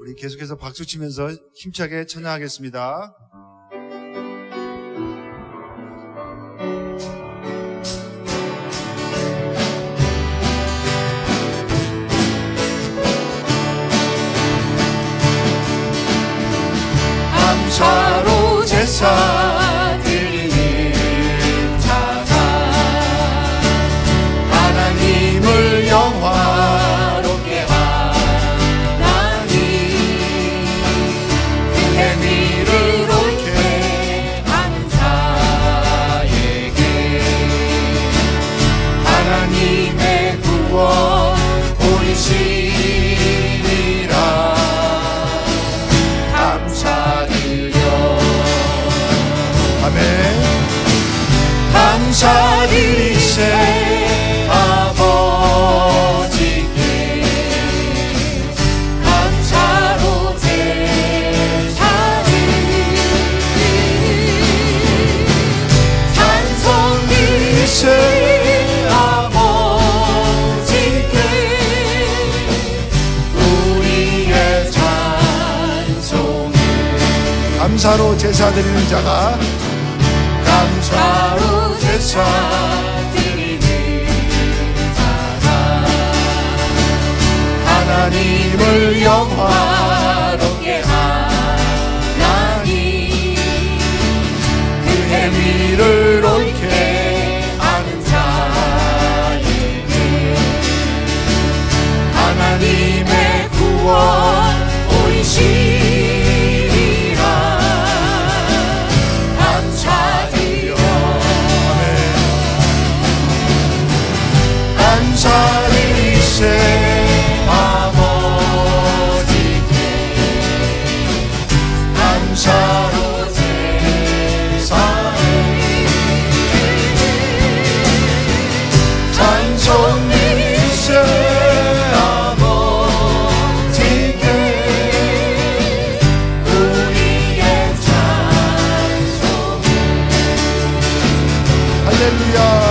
우리 계속해서 박수 치면서 힘차게 찬양하겠습니다. 감사로 제사 감사드리세 아버지께 감사로 제사를 찬송드리세 감사로 제사 드리는 자가 감사로 제사 드리는 사람 하나님을 영화롭게 하나니 그 해미를 Hallelujah.